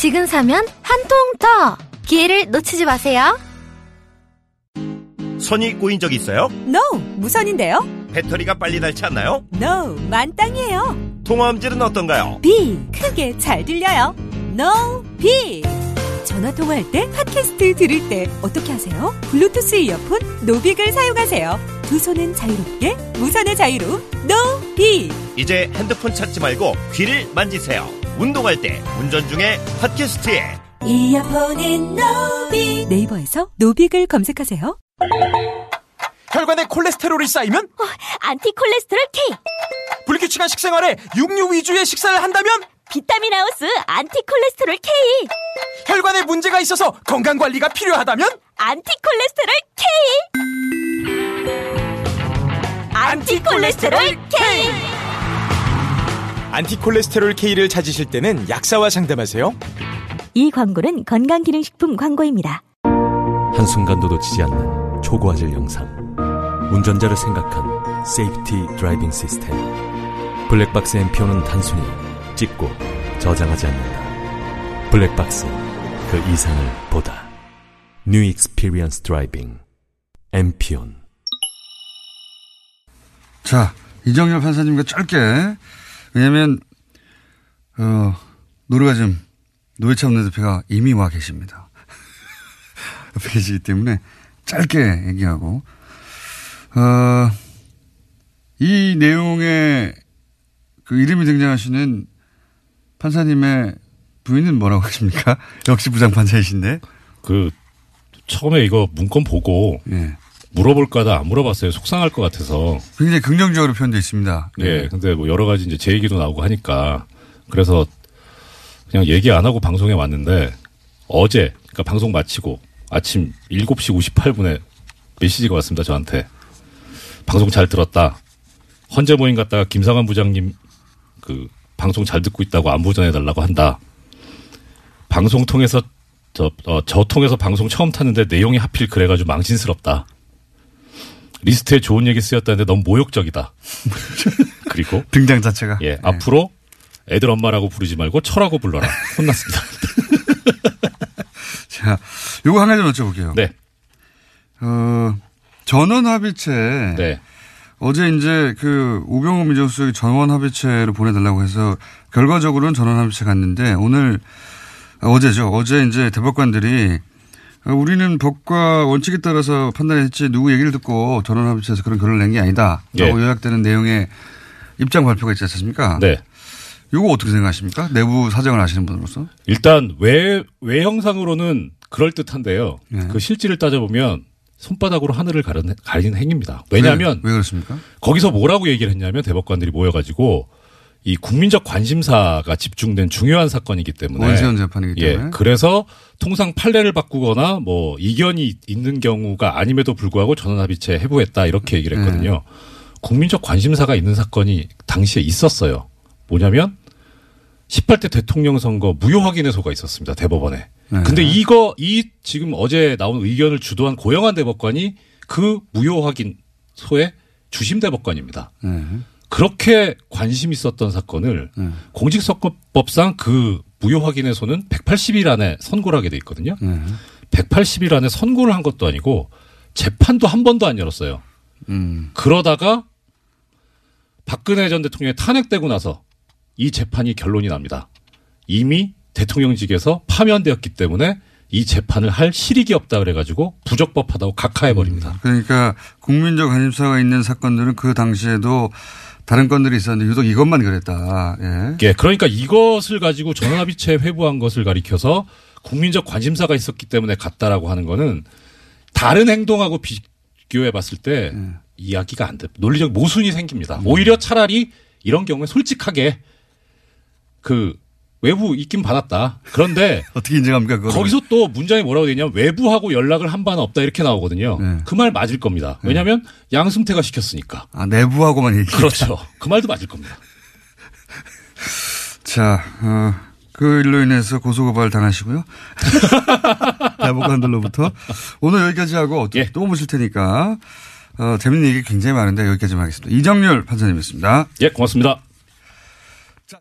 지금 사면 한 통 더! 기회를 놓치지 마세요. 선이 꼬인 적 있어요? No, 무선인데요? 배터리가 빨리 닳지 않나요? No, 만땅이에요. 통화음질은 어떤가요? Big, 크게 잘 들려요. No, Big. 전화 통화할 때 팟캐스트 들을 때 어떻게 하세요? 블루투스 이어폰 노빅을 사용하세요. 두 손은 자유롭게 무선의 자유로 No, B. 이제 핸드폰 찾지 말고 귀를 만지세요. 운동할 때, 운전 중에 팟캐스트에. 이어폰인 노빅. 네이버에서 노빅을 검색하세요. 혈관에 콜레스테롤이 쌓이면? 안티콜레스테롤 K. 불규칙한 식생활에 육류 위주의 식사를 한다면? 비타민 하우스 안티콜레스테롤 K. 혈관에 문제가 있어서 건강 관리가 필요하다면? 안티콜레스테롤 K. 안티콜레스테롤 K 안티콜레스테롤 K를 찾으실 때는 약사와 상담하세요. 이 광고는 건강기능식품 광고입니다. 한순간도 놓치지 않는 초고화질 영상. 운전자를 생각한 safety driving 시스템. 블랙박스 엠피온은 단순히 찍고 저장하지 않는다. 블랙박스, 그 이상을 보다. New experience driving. 엠피온. 자, 이정렬 판사님과 짧게, 왜냐면, 어, 노르가즘 노회찬 원내대표가 이미 와 계십니다. 옆에 계시기 때문에 짧게 얘기하고, 어, 이 내용에 그 이름이 등장하시는 판사님의 부인은 뭐라고 하십니까? 역시 부장판사이신데. 그 처음에 이거 문건 보고 예. 물어볼까다 안 물어봤어요. 속상할 것 같아서. 굉장히 긍정적으로 표현되어 있습니다. 예. 근데 뭐 여러 가지 이제 제 얘기도 나오고 하니까 그래서 그냥 얘기 안 하고 방송에 왔는데 어제 그러니까 방송 마치고 아침 7시 58분에 메시지가 왔습니다. 저한테. 방송 잘 들었다. 헌재 모임 갔다가 김상환 부장님 그 방송 잘 듣고 있다고 안부 전해달라고 한다. 방송 통해서 저, 어, 저 통해서 방송 처음 탔는데 내용이 하필 그래가지고 망신스럽다. 리스트에 좋은 얘기 쓰였다는데 너무 모욕적이다. 그리고 등장 자체가. 예, 앞으로 애들 엄마라고 부르지 말고 처라고 불러라. 혼났습니다. 자, 요거 한 가지 여쭤볼게요. 네. 어, 전원 합의체. 네. 어제 이제 그 우병우 민정수석이 전원 합의체로 보내달라고 해서 결과적으로는 전원 합의체 갔는데 오늘 아, 어제죠. 어제 이제 대법관들이 어, 우리는 법과 원칙에 따라서 판단했지 누구 얘기를 듣고 전원 합의체에서 그런 결론을 낸 게 아니다. 라고 예. 요약되는 내용의 입장 발표가 있지 않습니까? 네. 요거 어떻게 생각하십니까? 내부 사정을 아시는 분으로서? 일단 외 외형상으로는 그럴 듯한데요. 네. 그 실질을 따져보면 손바닥으로 하늘을 가른, 가리는 행위입니다. 왜냐하면 왜, 왜 그렇습니까? 거기서 뭐라고 얘기를 했냐면 대법관들이 모여가지고 이 국민적 관심사가 집중된 중요한 사건이기 때문에 원세훈 재판이기 예, 때문에. 그래서 통상 판례를 바꾸거나 뭐 이견이 있는 경우가 아님에도 불구하고 전원합의체 해부했다 이렇게 얘기를 네. 했거든요. 국민적 관심사가 있는 사건이 당시에 있었어요. 뭐냐면 18대 대통령 선거 무효 확인의소가 있었습니다. 대법원에. 네. 근데 이거 이 지금 어제 나온 의견을 주도한 고영한 대법관이 그 무효 확인소의 주심 대법관입니다. 네. 그렇게 관심 있었던 사건을 네. 공직선거법상 그 무효 확인에서는 180일 안에 선고를 하게 돼 있거든요. 네. 180일 안에 선고를 한 것도 아니고 재판도 한 번도 안 열었어요. 음. 그러다가 박근혜 전 대통령이 탄핵되고 나서 이 재판이 결론이 납니다. 이미 대통령직에서 파면되었기 때문에 이 재판을 할 실익이 없다 그래가지고 부적법하다고 각하해 버립니다. 그러니까 국민적 관심사가 있는 사건들은 그 당시에도 다른 건들이 있었는데 유독 이것만 그랬다. 예. 예, 그러니까 이것을 가지고 전원합의체 회부한 것을 가리켜서 국민적 관심사가 있었기 때문에 갔다라고 하는 거는 다른 행동하고 비교해 봤을 때 이야기가 안 돼. 논리적 모순이 생깁니다. 오히려 차라리 이런 경우에 솔직하게 그 외부 있긴 받았다. 그런데 어떻게 인정합니까? 그거를? 거기서 또 문장이 뭐라고 되냐면 외부하고 연락을 한 바는 없다 이렇게 나오거든요. 네. 그말 맞을 겁니다. 왜냐하면 양승태가 시켰으니까. 아, 내부하고만 얘기. 그렇죠. 그 말도 맞을 겁니다. 자, 어, 그 일로 인해서 고소고발 당하시고요. 대법관들로부터. 오늘 여기까지 하고 또, 예. 또 모실 테니까, 어, 재밌는 얘기 굉장히 많은데 여기까지만 하겠습니다. 이정렬 판사님이었습니다. 예, 고맙습니다. 자,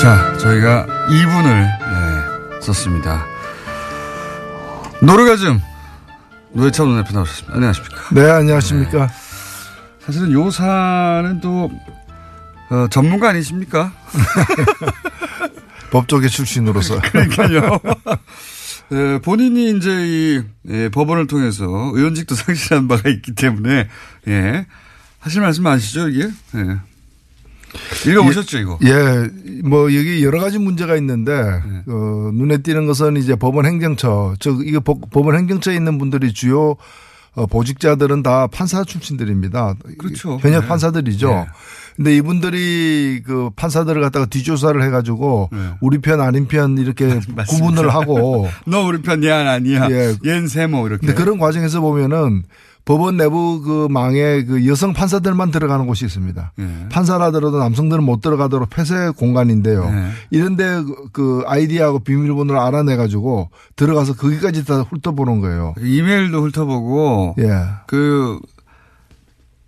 저희가 2분을 네, 썼습니다. 노르가즘 노회찬 원대표 나오셨습니다. 안녕하십니까. 네, 안녕하십니까. 사실은 요 사안은 또 어, 전문가 아니십니까? 법조계 출신으로서. 그러니까요. 예, 본인이 이제 이 예, 법원을 통해서 의원직도 상실한 바가 있기 때문에 예, 하실 말씀 아시죠 이게? 예. 읽어보셨죠 이거? 예, 뭐 여기 여러 가지 문제가 있는데 네. 어, 눈에 띄는 것은 이제 법원 행정처, 즉 이거 법- 법원 행정처에 있는 분들이 주요 어, 보직자들은 다 판사 출신들입니다. 그렇죠. 현역 네. 판사들이죠. 네. 근데 이분들이 그 판사들을 갖다가 뒷조사를 해가지고 네. 우리 편 아닌 편 이렇게 구분을 하고 너 우리 편 얘는 아니야. 예. 얜 세모 이렇게. 근데 그런 과정에서 보면은 법원 내부 그 망에 그 여성 판사들만 들어가는 곳이 있습니다. 예. 판사라더라도 남성들은 못 들어가도록 폐쇄 공간인데요. 네. 이런데 그- 그 아이디하고 비밀번호를 알아내 가지고 들어가서 거기까지 다 훑어보는 거예요. 이메일도 훑어보고 예. 그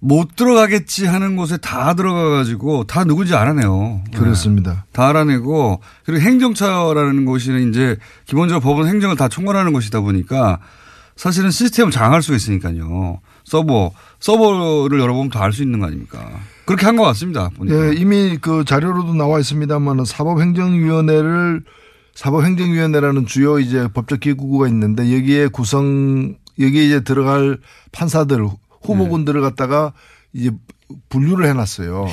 못 들어가겠지 하는 곳에 다 들어가 가지고 다 누군지 알아내요. 그렇습니다. 다 알아내고 그리고 행정처라는 곳이 이제 기본적으로 법원 행정을 다 총괄하는 곳이다 보니까 사실은 시스템을 장악할 수가 있으니까요. 서버 서버를 열어보면 다 알 수 있는 거 아닙니까? 그렇게 한 것 같습니다. 보니까. 예, 이미 그 자료로도 나와 있습니다만 사법행정위원회를 사법행정위원회라는 주요 이제 법적 기구가 있는데 여기에 구성 여기에 이제 들어갈 판사들 후보군들을 갖다가 이제 분류를 해놨어요.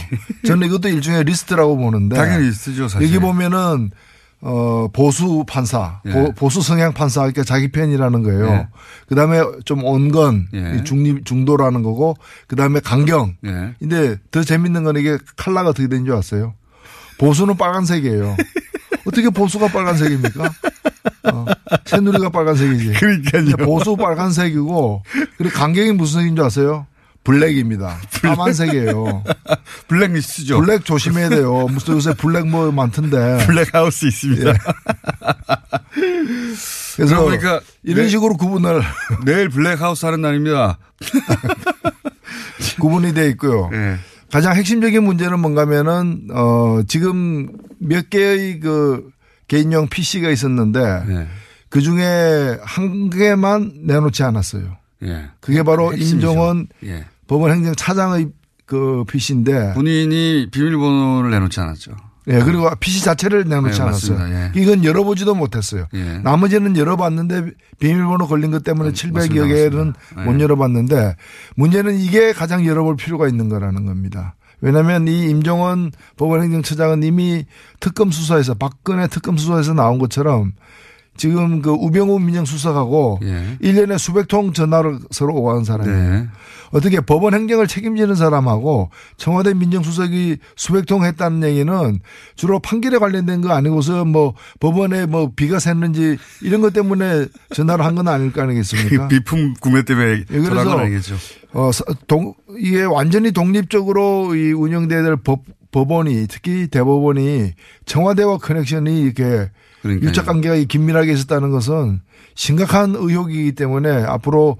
저는 이것도 일종의 리스트라고 보는데 당연히 리스트죠, 사실. 여기 보면은 어 보수 판사, 예. 보, 수 성향 판사, 그러니까 자기 편이라는 거예요. 예. 그 다음에 좀 온건, 예. 중립, 중도라는 거고, 그 다음에 강경. 예. 근데 더 재밌는 건 이게 칼라가 어떻게 된 줄 아세요? 보수는 빨간색이에요. 어떻게 보수가 빨간색입니까? 어, 새누리가 빨간색이지. 그러니까요. 보수 빨간색이고, 그리고 강경이 무슨 색인 줄 아세요? 블랙입니다. 까만색이에요. 블랙리스트죠. 블랙 조심해야 돼요. 무슨 요새 블랙 뭐 많던데. 블랙하우스 있습니다. 예. 그래서 그러고 보니까 이런 내- 식으로 구분을 내일 블랙하우스 하는 날입니다. 구분이 돼 있고요. 예. 가장 핵심적인 문제는 뭔가면은 어 지금 몇 개의 그 개인용 PC가 있었는데 예. 그 중에 한 개만 내놓지 않았어요. 예. 그게 바로 핵심이죠. 임종원 예. 법원 행정 차장의 그 PC인데 본인이 비밀번호를 내놓지 않았죠. 예, 그리고 PC 자체를 내놓지 네, 않았어요. 예. 이건 열어보지도 못했어요. 예. 나머지는 열어봤는데 비밀번호 걸린 것 때문에 700여 맞습니다, 개는 맞습니다. 못 예. 열어봤는데 문제는 이게 가장 열어볼 필요가 있는 거라는 겁니다. 왜냐하면 이 임종원 법원행정처장은 이미 특검 수사에서 박근혜 특검 수사에서 나온 것처럼 지금 그 우병우 민정수석하고 예. 1년에 수백 통 전화를 서로 오가는 사람이에요. 네. 어떻게 법원 행정을 책임지는 사람하고 청와대 민정수석이 수백 통 했다는 얘기는 주로 판결에 관련된 거 아니고서 뭐 법원에 뭐 비가 샜는지 이런 것 때문에 전화를 한 건 아닐 거 아니겠습니까? 비품 구매 때문에 예, 전화한 건 아니겠죠. 어, 서- 동, 이게 완전히 독립적으로 이 운영돼야 될 법, 법원이 특히 대법원이 청와대와 커넥션이 이렇게 그러니까요. 유착 관계가 긴밀하게 있었다는 것은 심각한 의혹이기 때문에 앞으로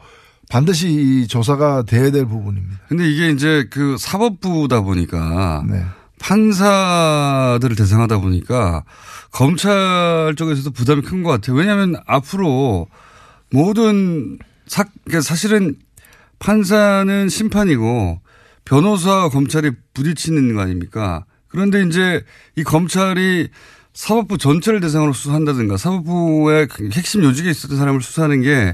반드시 이 조사가 돼야 될 부분입니다. 근데 이게 이제 그 사법부다 보니까 네. 판사들을 대상하다 보니까 검찰 쪽에서도 부담이 큰 것 같아요. 왜냐하면 앞으로 모든 사, 그러니까 사실은 판사는 심판이고 변호사와 검찰이 부딪히는 거 아닙니까? 그런데 이제 이 검찰이 사법부 전체를 대상으로 수사한다든가 사법부의 그 핵심 요직에 있었던 사람을 수사하는 게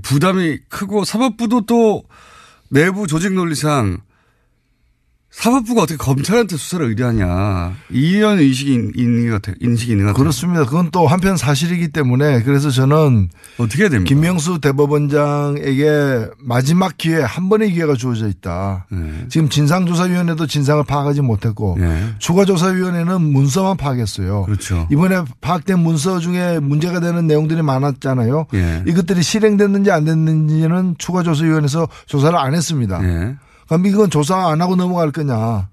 부담이 크고 사법부도 또 내부 조직 논리상 사법부가 어떻게 검찰한테 수사를 의뢰하냐. 이런 인식이 있는 것 같아요. 인식이 있는 것 같아요. 그렇습니다. 그건 또 한편 사실이기 때문에 그래서 저는 어떻게 해야 됩니까? 김명수 대법원장에게 마지막 기회 한 번의 기회가 주어져 있다. 네. 지금 진상조사위원회도 진상을 파악하지 못했고 네. 추가조사위원회는 문서만 파악했어요. 그렇죠. 이번에 파악된 문서 중에 문제가 되는 내용들이 많았잖아요. 예. 이것들이 실행됐는지 안 됐는지는 추가조사위원회에서 조사를 안 했습니다. 이건 조사 안 하고 넘어갈 거냐.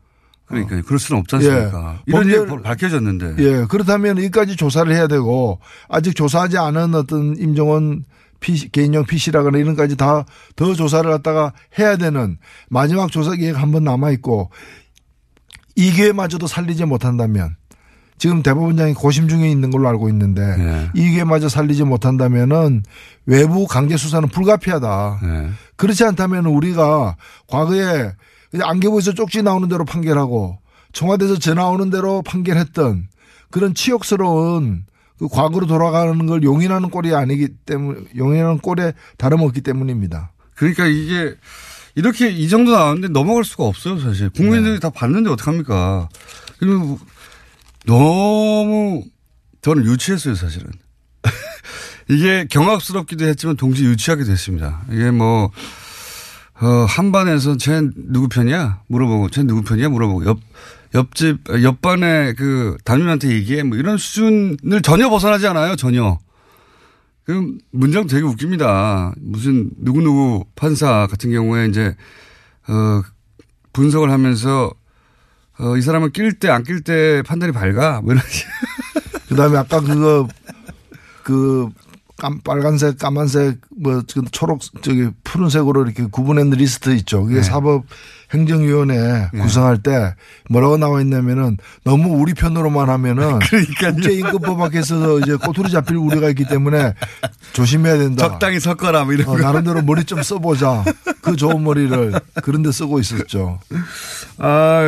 그러니까 그럴 수는 없지 않습니까? 예. 이런 게 밝혀졌는데. 예. 그렇다면 여기까지 조사를 해야 되고 아직 조사하지 않은 어떤 임종원 PC, 개인용 PC라거나 이런 까지 다 더 조사를 갖다가 해야 되는 마지막 조사 기회가 한번 남아 있고 이 기회마저도 살리지 못한다면 지금 대법원장이 고심 중에 있는 걸로 알고 있는데 예. 이 기회마저 살리지 못한다면은 외부 강제 수사는 불가피하다. 예. 그렇지 않다면 우리가 과거에 안개부에서 쪽지 나오는 대로 판결하고 청와대에서 전화 오는 대로 판결했던 그런 치욕스러운 그 과거로 돌아가는 걸 용인하는 꼴이 아니기 때문에 용인하는 꼴에 다름없기 때문입니다. 그러니까 이게 이렇게 이 정도 나왔는데 넘어갈 수가 없어요, 사실. 국민들이 네. 다 봤는데 어떡합니까? 그리고 너무 저는 유치했어요, 사실은. 이게 경악스럽기도 했지만 동시에 유치하기도 했습니다. 이게 뭐, 어, 한반에서 쟤 누구 편이야? 물어보고, 쟤 누구 편이야? 물어보고, 옆, 옆집, 옆반의 그 담임한테 얘기해. 뭐 이런 수준을 전혀 벗어나지 않아요, 전혀. 그럼 문장 되게 웃깁니다. 무슨 누구누구 판사 같은 경우에 이제, 어, 분석을 하면서, 어, 이 사람은 낄 때 안 낄 때 판단이 밝아. 뭐 이런. 그 다음에 아까 그거 그 깜, 빨간색, 까만색, 뭐, 그 초록, 저기, 푸른색으로 이렇게 구분한 리스트 있죠. 그게 네. 사법 행정위원회 구성할 때 뭐라고 나와 있냐면은 너무 우리 편으로만 하면은 국제인권법 밖에서 이제 꼬투리 잡힐 우려가 있기 때문에 조심해야 된다. 적당히 섞어라. 뭐 이런 어, 거. 나름대로 머리 좀 써보자. 그 좋은 머리를 그런 데 쓰고 있었죠. 아,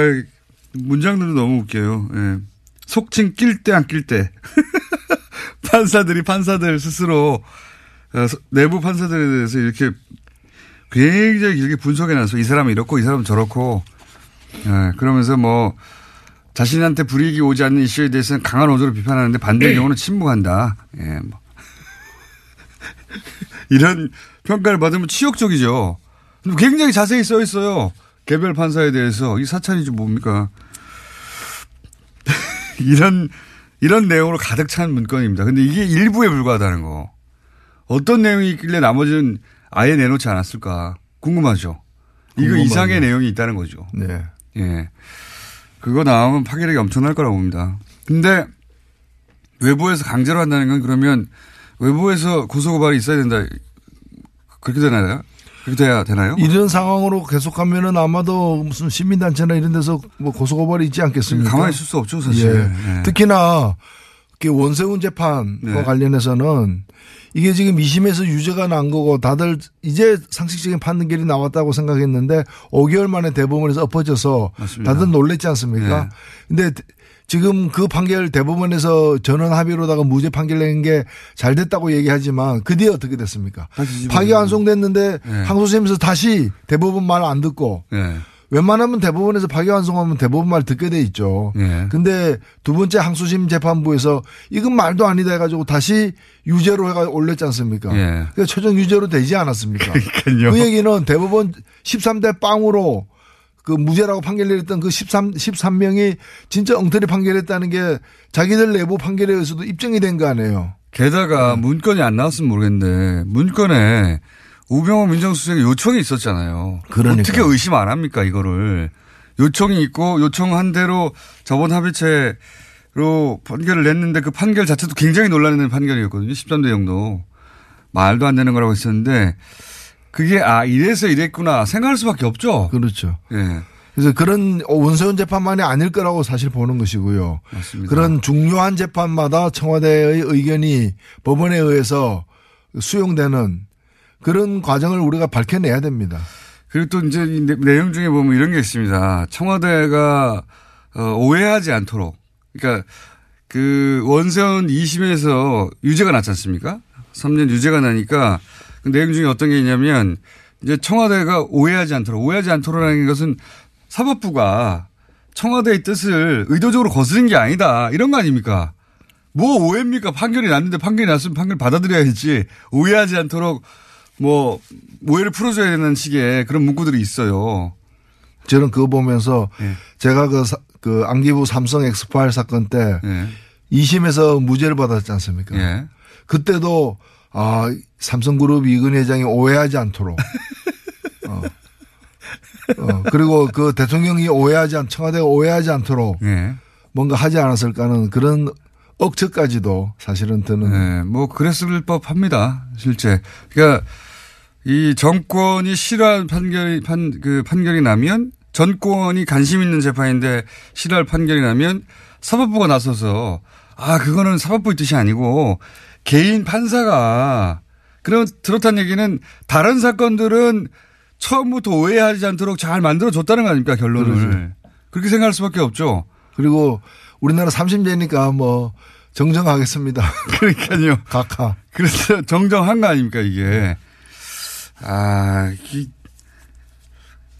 문장들도 너무 웃겨요. 예. 속칭 낄 때 안 낄 때. 판사들이 판사들 스스로 어, 서- 내부 판사들에 대해서 이렇게 굉장히 길게 분석해 놨어. 이 사람은 이렇고 이 사람은 저렇고. 예, 그러면서 뭐 자신한테 불이익이 오지 않는 이슈에 대해서는 강한 어조로 비판하는데 반대의 경우는 침묵한다. 예, 뭐. 이런 평가를 받으면 치욕적이죠. 굉장히 자세히 써 있어요. 개별 판사에 대해서 이 사찰이지 뭡니까? 이런 이런 내용으로 가득 찬 문건입니다. 근데 이게 일부에 불과하다는 거. 어떤 내용이 있길래 나머지는 아예 내놓지 않았을까 궁금하죠. 이거 궁금하네요. 이상의 내용이 있다는 거죠. 네. 예. 그거 나오면 파괴력이 엄청날 거라고 봅니다. 근데 외부에서 강제로 한다는 건 그러면 외부에서 고소고발이 있어야 된다. 그렇게 되나요? 돼야 되나요? 이런 상황으로 계속하면은 아마도 무슨 시민단체나 이런 데서 뭐 고소고발이 있지 않겠습니까? 가만히 있을 수 없죠, 사실. 예. 예. 특히나 그 원세훈 재판과 네. 관련해서는 이게 지금 2심에서 유죄가 난 거고 다들 이제 상식적인 판결이 나왔다고 생각했는데 5개월 만에 대법원에서 엎어져서 맞습니다. 다들 놀랬지 않습니까? 네. 근데 지금 그 판결 대법원에서 전원 합의로다가 무죄 판결 낸 게 잘 됐다고 얘기하지만 그 뒤에 어떻게 됐습니까? 파기 완송됐는데 네. 항소심에서 다시 대법원 말 안 듣고 예. 웬만하면 대법원에서 파기환송하면 대법원 말 듣게 돼 있죠. 예. 근데 두 번째 항소심 재판부에서 이건 말도 아니다 해가지고 다시 유죄로 해가 올렸지 않습니까? 예. 그러니까 최종 유죄로 되지 않았습니까? 그러니까요. 그 얘기는 대법원 13대 빵으로 그 무죄라고 판결 내렸던 그 13, 13명이 진짜 엉터리 판결했다는 게 자기들 내부 판결에 의해서도 입증이 된 거 아니에요. 게다가 문건이 안 나왔으면 모르겠는데 문건에 우병호 민정수석의 요청이 있었잖아요. 그러니까요. 어떻게 의심 안 합니까 이거를 요청이 있고 요청한 대로 저번 합의체로 판결을 냈는데 그 판결 자체도 굉장히 논란이 판결이었거든요. 13대 정도 말도 안 되는 거라고 했었는데 그게 아 이래서 이랬구나 생각할 수밖에 없죠. 그렇죠. 예. 그래서 그런 원세훈 재판만이 아닐 거라고 사실 보는 것이고요. 맞습니다. 그런 중요한 재판마다 청와대의 의견이 법원에 의해서 수용되는 그런 과정을 우리가 밝혀내야 됩니다. 그리고 또 이제 내- 내용 중에 보면 이런 게 있습니다. 청와대가 어, 오해하지 않도록. 그러니까 그 원세훈 2심에서 유죄가 났지 않습니까? 3년 유죄가 나니까 그 내용 중에 어떤 게 있냐면 이제 청와대가 오해하지 않도록 오해하지 않도록이라는 것은 사법부가 청와대의 뜻을 의도적으로 거스른 게 아니다. 이런 거 아닙니까? 뭐 오해입니까? 판결이 났는데 판결이 났으면 판결 받아들여야지. 오해하지 않도록 뭐 오해를 풀어줘야 되는 식의 그런 문구들이 있어요. 저는 그거 보면서 예. 제가 그, 사- 그 안기부 삼성 엑스파일 사건 때 예. 2심에서 무죄를 받았지 않습니까? 예. 그때도 아 삼성그룹 이근 회장이 오해하지 않도록 어. 어, 그리고 그 대통령이 오해하지 않 청와대가 오해하지 않도록 예. 뭔가 하지 않았을까 하는 그런 억측까지도 사실은 드는 네, 뭐 그랬을 법합니다. 실제. 그러니까 이 정권이 싫어하는 판결이 판 그 판결이 나면 전권이 관심 있는 재판인데 싫어할 판결이 나면 사법부가 나서서 아 그거는 사법부의 뜻이 아니고 개인 판사가 그럼 들었다는 얘기는 다른 사건들은 처음부터 오해하지 않도록 잘 만들어 줬다는 거 아닙니까 결론을 그러죠. 그렇게 생각할 수밖에 없죠. 그리고 우리나라 30대니까 뭐 정정하겠습니다. 그러니까요. 각하. 그래서 정정한 거 아닙니까, 이게. 아, 이,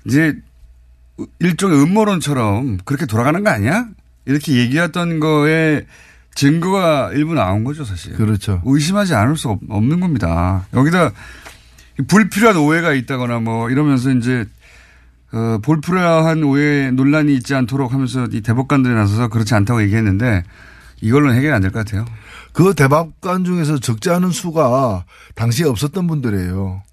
이제 일종의 음모론처럼 그렇게 돌아가는 거 아니야? 이렇게 얘기했던 거에 증거가 일부 나온 거죠, 사실. 그렇죠. 의심하지 않을 수 없- 없는 겁니다. 여기다 불필요한 오해가 있다거나 뭐 이러면서 이제 어, 불필요한 오해 논란이 있지 않도록 하면서 이 대법관들이 나서서 그렇지 않다고 얘기했는데 이걸로는 해결이 안 될 것 같아요. 그 대법관 중에서 적지 않은 수가 당시에 없었던 분들이에요.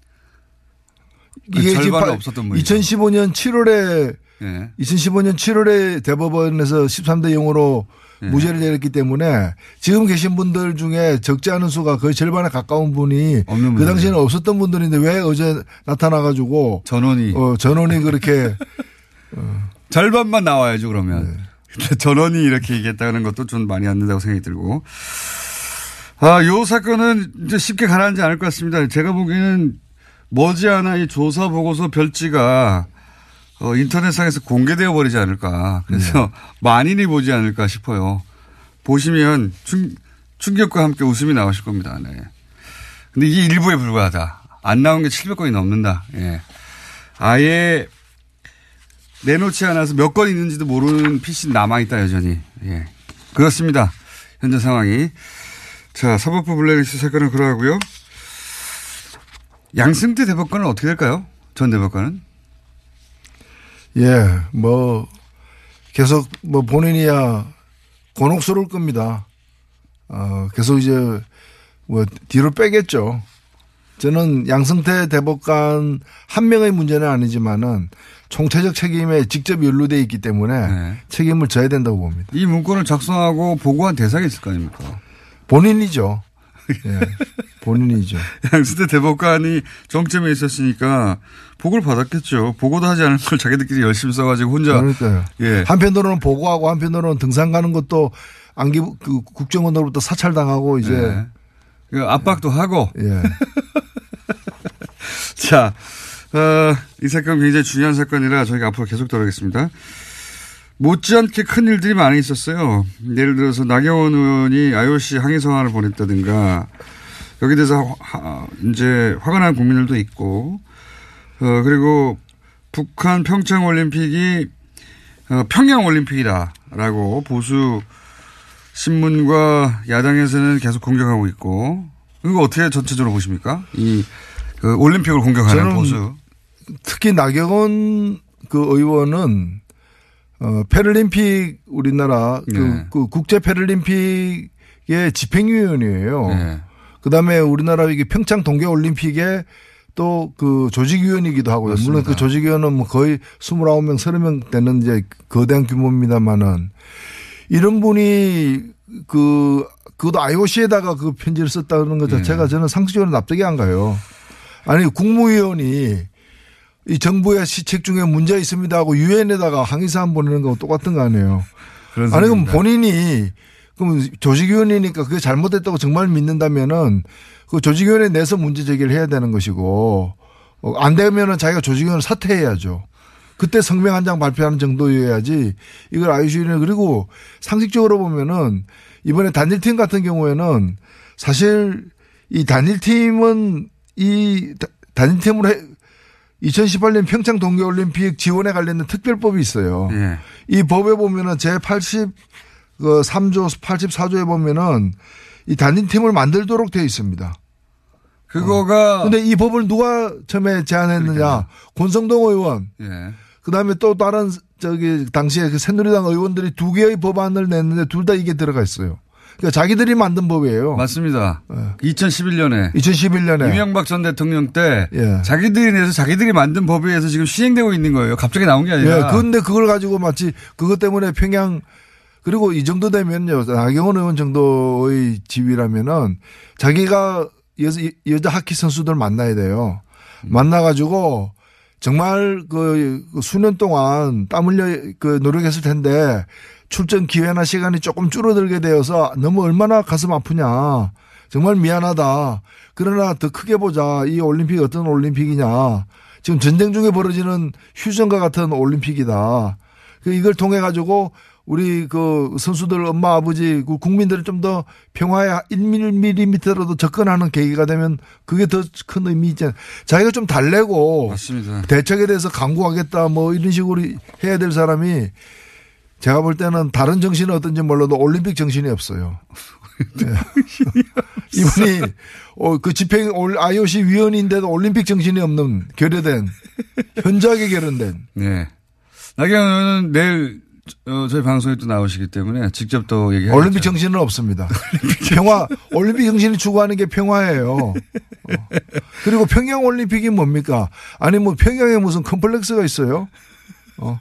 그 절반은 파- 없었던 분이죠. 2015년 7월에 예. 2015년 7월에 대법원에서 13대 0으로 예. 무죄를 내렸기 때문에 지금 계신 분들 중에 적지 않은 수가 거의 절반에 가까운 분이 그. 당시에는 없었던 분들인데 왜 어제 나타나가지고 전원이 어, 전원이 그렇게 절반만 나와야죠 그러면 네. 전원이 이렇게 얘기했다는 것도 좀 많이 안 된다고 생각이 들고 아 요 사건은 이제 쉽게 가라앉지 않을 것 같습니다. 제가 보기에는 머지않아 이 조사 보고서 별지가 어, 인터넷상에서 공개되어 버리지 않을까. 그래서 네. 만인이 보지 않을까 싶어요. 보시면 충, 충격과 함께 웃음이 나오실 겁니다. 네. 근데 이게 일부에 불과하다. 안 나온 게 700건이 넘는다. 예. 아예 내놓지 않아서 몇 건 있는지도 모르는 PC 남아있다, 여전히. 예. 그렇습니다. 현재 상황이. 자, 사법부 블랙리스트 사건은 그러하고요. 양승태 대법관은 어떻게 될까요? 전 대법관은? 예, 뭐 계속 뭐 본인이야 곤혹스러울 겁니다. 어, 계속 이제 뭐 뒤로 빼겠죠. 저는 양승태 대법관 한 명의 문제는 아니지만은 총체적 책임에 직접 연루돼 있기 때문에 네. 책임을 져야 된다고 봅니다. 이 문건을 작성하고 보고한 대상이 있을 거 아닙니까? 본인이죠. 예, 본인이죠. 양승태 대법관이 정점에 있었으니까 보고를 받았겠죠. 보고도 하지 않은 걸 자기들끼리 열심히 써가지고 혼자. 그러니까요. 예. 한편으로는 보고하고 한편으로는 등산 가는 것도 안기 그 국정원으로부터 사찰당하고 이제 예. 그 압박도 하고. 예. 자, 어, 이 사건 굉장히 중요한 사건이라 저희가 앞으로 계속 다루겠습니다. 못지않게 큰 일들이 많이 있었어요. 예를 들어서 나경원 의원이 IOC 항의 성안을 보냈다든가 여기 대해서 화, 이제 화가 난 국민들도 있고 어, 그리고 북한 평창 올림픽이 어, 평양 올림픽이다라고 보수 신문과 야당에서는 계속 공격하고 있고 이거 어떻게 전체적으로 보십니까? 이 그 올림픽을 공격하는 보수. 특히 나경원 그 의원은 어 패럴림픽 우리나라 그, 네. 그 국제 패럴림픽의 집행위원이에요. 네. 그다음에 우리나라 이게 평창 동계 올림픽에 또 그 조직위원이기도 하고요. 물론 그 맞습니다. 조직위원은 뭐 거의 29명, 30명 되는 이제 거대한 규모입니다만은 이런 분이 그 그것도 IOC에다가 그 편지를 썼다는 것 자체가 네. 저는 상식적으로 납득이 안 가요. 아니 국무위원이 이 정부의 시책 중에 문제 있습니다 하고 유엔에다가 항의사안 보내는 거하고 똑같은 거 아니에요. 아니 그럼. 본인이 그럼 조직위원이니까 그게 잘못됐다고 정말 믿는다면은 그 조직위원회 내서 문제 제기를 해야 되는 것이고 어, 안 되면은 자기가 조직위원을 사퇴해야죠. 그때 성명 한 장 발표하는 정도여야지 이걸 아이슈는 그리고 상식적으로 보면은 이번에 단일팀 같은 경우에는 사실 이 단일팀은 이 다- 단일팀으로 해 2018년 평창 동계올림픽 지원에 관련된 특별법이 있어요. 예. 이 법에 보면은 제 80, 그 3조, 84조에 보면은 이 단일팀을 만들도록 되어 있습니다. 그거가. 근데 이 법을 누가 처음에 제안했느냐. 권성동 의원. 예. 그 다음에 또 다른 저기 당시에 그 새누리당 의원들이 두 개의 법안을 냈는데 둘 다 이게 들어가 있어요. 그러니까 자기들이 만든 법이에요. 맞습니다. 2011년에 2011년에 이명박 전 대통령 때 예. 자기들이 내서 자기들이 만든 법에 의해서 지금 시행되고 있는 거예요. 갑자기 나온 게 아니라. 예, 그런데 그걸 가지고 마치 그것 때문에 평양 그리고 이 정도 되면요. 나경원 의원 정도의 지위라면은 자기가 여자, 여자 하키 선수들 만나야 돼요. 만나가지고 정말 그 수년 동안 땀 흘려 그 노력했을 텐데 출전 기회나 시간이 조금 줄어들게 되어서 너무 얼마나 가슴 아프냐. 정말 미안하다. 그러나 더 크게 보자. 이 올림픽이 어떤 올림픽이냐. 지금 전쟁 중에 벌어지는 휴전과 같은 올림픽이다. 그 이걸 통해 가지고 우리 그 선수들 엄마 아버지 그 국민들이 좀더 평화에 1mm라도 접근하는 계기가 되면 그게 더 큰 의미 있잖아요. 자기가 좀 달래고 맞습니다. 대책에 대해서 강구하겠다 뭐 이런 식으로 해야 될 사람이 제가 볼 때는 다른 정신은 어떤지 몰라도 올림픽 정신이 없어요. 네. 이분이 어, 그 집행 IOC 위원인데도 올림픽 정신이 없는 결여된 현저하게 결연된. 네. 나경원 의원은 내일 어, 저희 방송에 또 나오시기 때문에 직접 또 얘기하겠죠. 올림픽 정신은 없습니다. 평화 올림픽 정신이 추구하는 게 평화예요. 어. 그리고 평양 올림픽이 뭡니까? 아니 뭐 평양에 무슨 컴플렉스가 있어요? 어.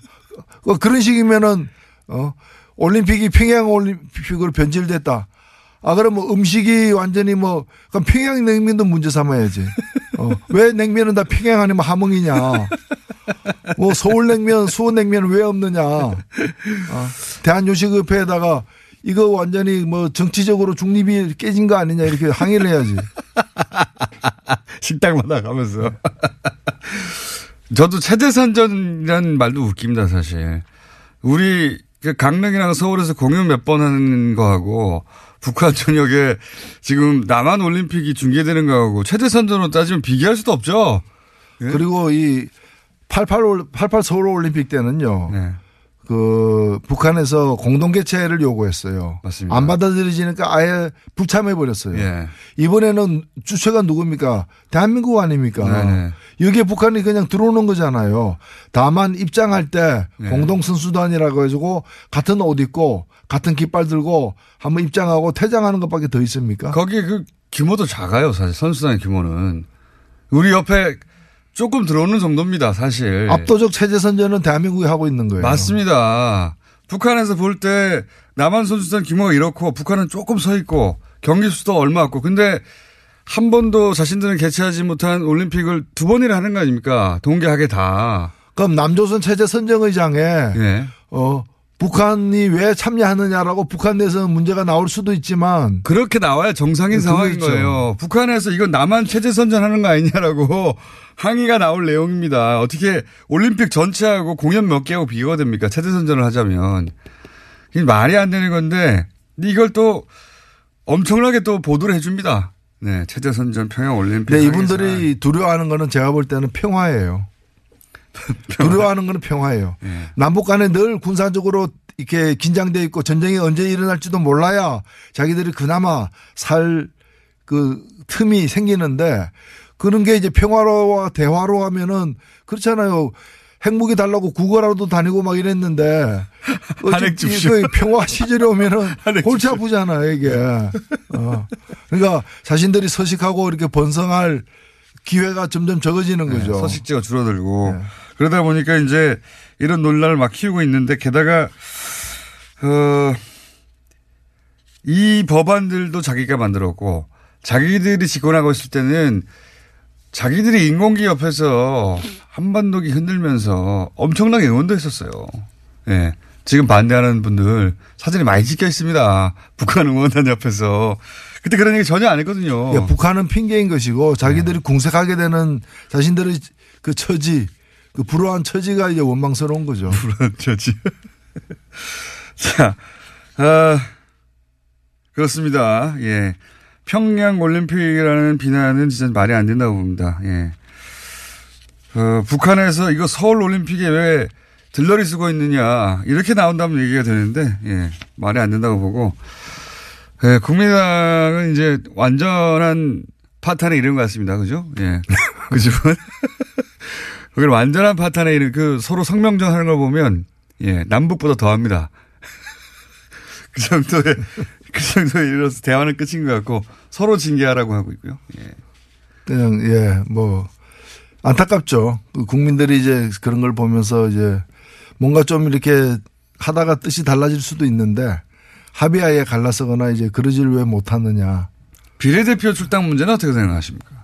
어, 그런 식이면은 어 올림픽이 평양 올림픽으로 변질됐다. 아 그럼 뭐 음식이 완전히 뭐 그럼 평양 냉면도 문제 삼아야지. 어. 왜 냉면은 다 평양 아니면 함흥이냐? 뭐 서울 냉면, 수원 냉면 왜 없느냐? 어. 대한요식협회에다가 이거 완전히 뭐 정치적으로 중립이 깨진 거 아니냐 이렇게 항의를 해야지. 식당마다 가면서. 저도 체제선전이라는 말도 웃깁니다, 사실. 우리 그 강릉이랑 서울에서 공연 몇 번 하는 거하고 북한 전역에 지금 남한 올림픽이 중계되는 거하고 체제선전으로 따지면 비교할 수도 없죠. 예? 그리고 이 88, 88 서울 올림픽 때는요. 네. 그 북한에서 공동 개최를 요구했어요. 맞습니다. 안 받아들여지니까 아예 불참해 버렸어요. 예. 이번에는 주체가 누굽니까? 대한민국 아닙니까? 네네. 여기에 북한이 그냥 들어오는 거잖아요. 다만 입장할 때 네. 공동 선수단이라고 해가지고 같은 옷 입고 같은 깃발 들고 한번 입장하고 퇴장하는 것밖에 더 있습니까? 거기 그 규모도 작아요, 사실 선수단의 규모는. 우리 옆에 조금 들어오는 정도입니다, 사실. 압도적 체제 선전은 대한민국이 하고 있는 거예요. 맞습니다. 북한에서 볼 때 남한 선수단 규모가 이렇고 북한은 조금 서 있고 경기 수도 얼마 없고 근데 한 번도 자신들은 개최하지 못한 올림픽을 두 번이나 하는 거 아닙니까? 동계하게 다. 그럼 남조선 체제 선정의장에 예. 어 북한이 왜 참여하느냐라고 북한 내에서는 문제가 나올 수도 있지만 그렇게 나와야 정상인 네, 상황인. 거예요. 북한에서 이건 남한 체제 선전하는 거 아니냐라고 항의가 나올 내용입니다. 어떻게 올림픽 전체하고 공연 몇 개하고 비교가 됩니까? 체제 선전을 하자면. 이게 말이 안 되는 건데 이걸 또 엄청나게 또 보도를 해줍니다. 네, 체제 선전 평양 올림픽. 네. 이분들이 두려워하는 거는 제가 볼 때는 평화예요. 두려워하는 거는 평화예요. 예. 남북 간에 늘 군사적으로 이렇게 긴장돼 있고 전쟁이 언제 일어날지도 몰라야 자기들이 그나마 살 그 틈이 생기는데 그런 게 이제 평화로와 대화로 하면은 그렇잖아요. 핵무기 달라고 구걸하러도 다니고 막 이랬는데 줍쇼. 그 평화 시절에 오면은 골치 아프잖아요 이게. 어. 그러니까 자신들이 서식하고 이렇게 번성할 기회가 점점 적어지는 네, 거죠. 서식지가 줄어들고 네. 그러다 보니까 이제 이런 논란을 막 키우고 있는데 게다가 어, 이 법안들도 자기가 만들었고 자기들이 집권하고 있을 때는 자기들이 인공기 옆에서 한반도기 흔들면서 엄청나게 응원도 했었어요. 예. 지금 반대하는 분들 사진이 많이 찍혀 있습니다. 북한 응원단 옆에서. 그때 그런 얘기 전혀 안 했거든요. 예, 북한은 핑계인 것이고 자기들이 궁색하게 되는 자신들의 그 처지, 그 불우한 처지가 이제 원망스러운 거죠. 불안 처지. 자, 아, 그렇습니다. 예. 평양 올림픽이라는 비난은 진짜 말이 안 된다고 봅니다. 예. 어, 북한에서 이거 서울 올림픽에 왜 들러리 쓰고 있느냐 이렇게 나온다면 얘기가 되는데 예, 말이 안 된다고 보고 예, 국민당은 이제 완전한 파탄의 이름 같습니다. 그죠? 예. 그집 은 거기를 완전한 파탄의 이름 그 서로 성명전 하는 걸 보면 예, 남북보다 더합니다. 그 정도의 그 정도에 이르러서 대화는 끝인 것 같고 서로 징계하라고 하고 있고요. 예. 그냥 예 뭐 안타깝죠. 그 국민들이 이제 그런 걸 보면서 이제 뭔가 좀 이렇게 하다가 뜻이 달라질 수도 있는데 합의하에 갈라서거나 이제 그러지를 왜 못하느냐. 비례대표 출당 문제는 어떻게 생각하십니까?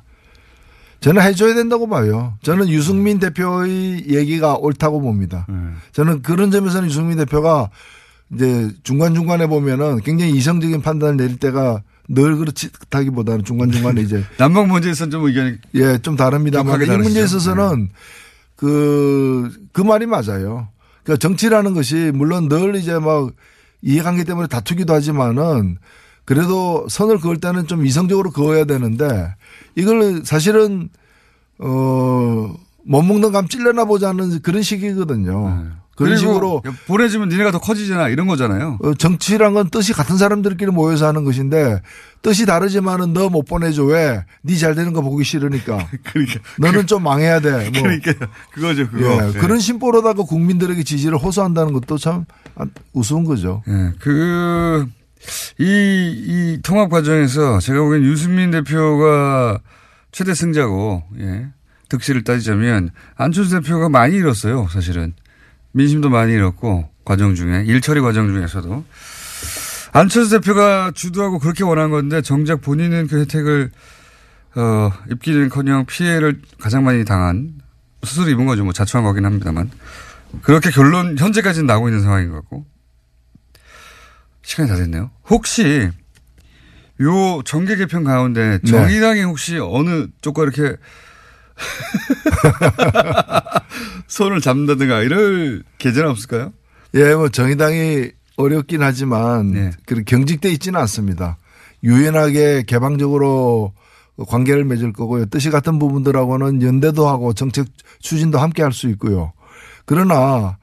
저는 해줘야 된다고 봐요. 저는 유승민 대표의 얘기가 옳다고 봅니다. 저는 그런 점에서는 유승민 대표가 이제 중간중간에 보면은 굉장히 이성적인 판단을 내릴 때가 늘 그렇다기보다는 중간중간에 이제 남북 문제에서는 좀 의견이 예, 좀 다릅니다만 이 문제에 있어서는 그, 그 말이 맞아요. 그러니까 정치라는 것이 물론 늘 이제 막 이해관계 때문에 다투기도 하지만은 그래도 선을 그을 때는 좀 이성적으로 그어야 되는데 이걸 사실은 어, 못 먹는 감 찔려나 보자는 그런 식이거든요. 그런 식으로 보내주면 니네가 더 커지잖아 이런 거잖아요. 어, 정치란 건 뜻이 같은 사람들끼리 모여서 하는 것인데 뜻이 다르지만은 너 못 보내줘 왜? 네 잘 되는 거 보기 싫으니까. 그러니까 너는 좀 망해야 돼. 뭐. 그러니까 그거죠 그거. 예, 예. 그런 심보로다가 국민들에게 지지를 호소한다는 것도 참 우스운 거죠. 예, 그, 이, 이 통합 과정에서 제가 보기엔 유승민 대표가 최대 승자고, 예, 득실을 따지자면 안철수 대표가 많이 잃었어요, 사실은. 민심도 많이 잃었고, 과정 중에, 일처리 과정 중에서도. 안철수 대표가 주도하고 그렇게 원한 건데, 정작 본인은 그 혜택을, 어, 입기는 커녕 피해를 가장 많이 당한, 스스로 입은 거죠. 뭐 자초한 거긴 합니다만. 그렇게 결론, 현재까지는 나오고 있는 상황인 것 같고. 시간이 다 됐네요. 혹시 요 정계 개편 가운데 네. 정의당이 혹시 어느 쪽과 이렇게 손을 잡는다든가 이럴 계제는 없을까요? 예, 뭐 정의당이 어렵긴 하지만 네. 그 경직돼 있지는 않습니다. 유연하게 개방적으로 관계를 맺을 거고요. 뜻이 같은 부분들하고는 연대도 하고 정책 추진도 함께 할 수 있고요. 그러나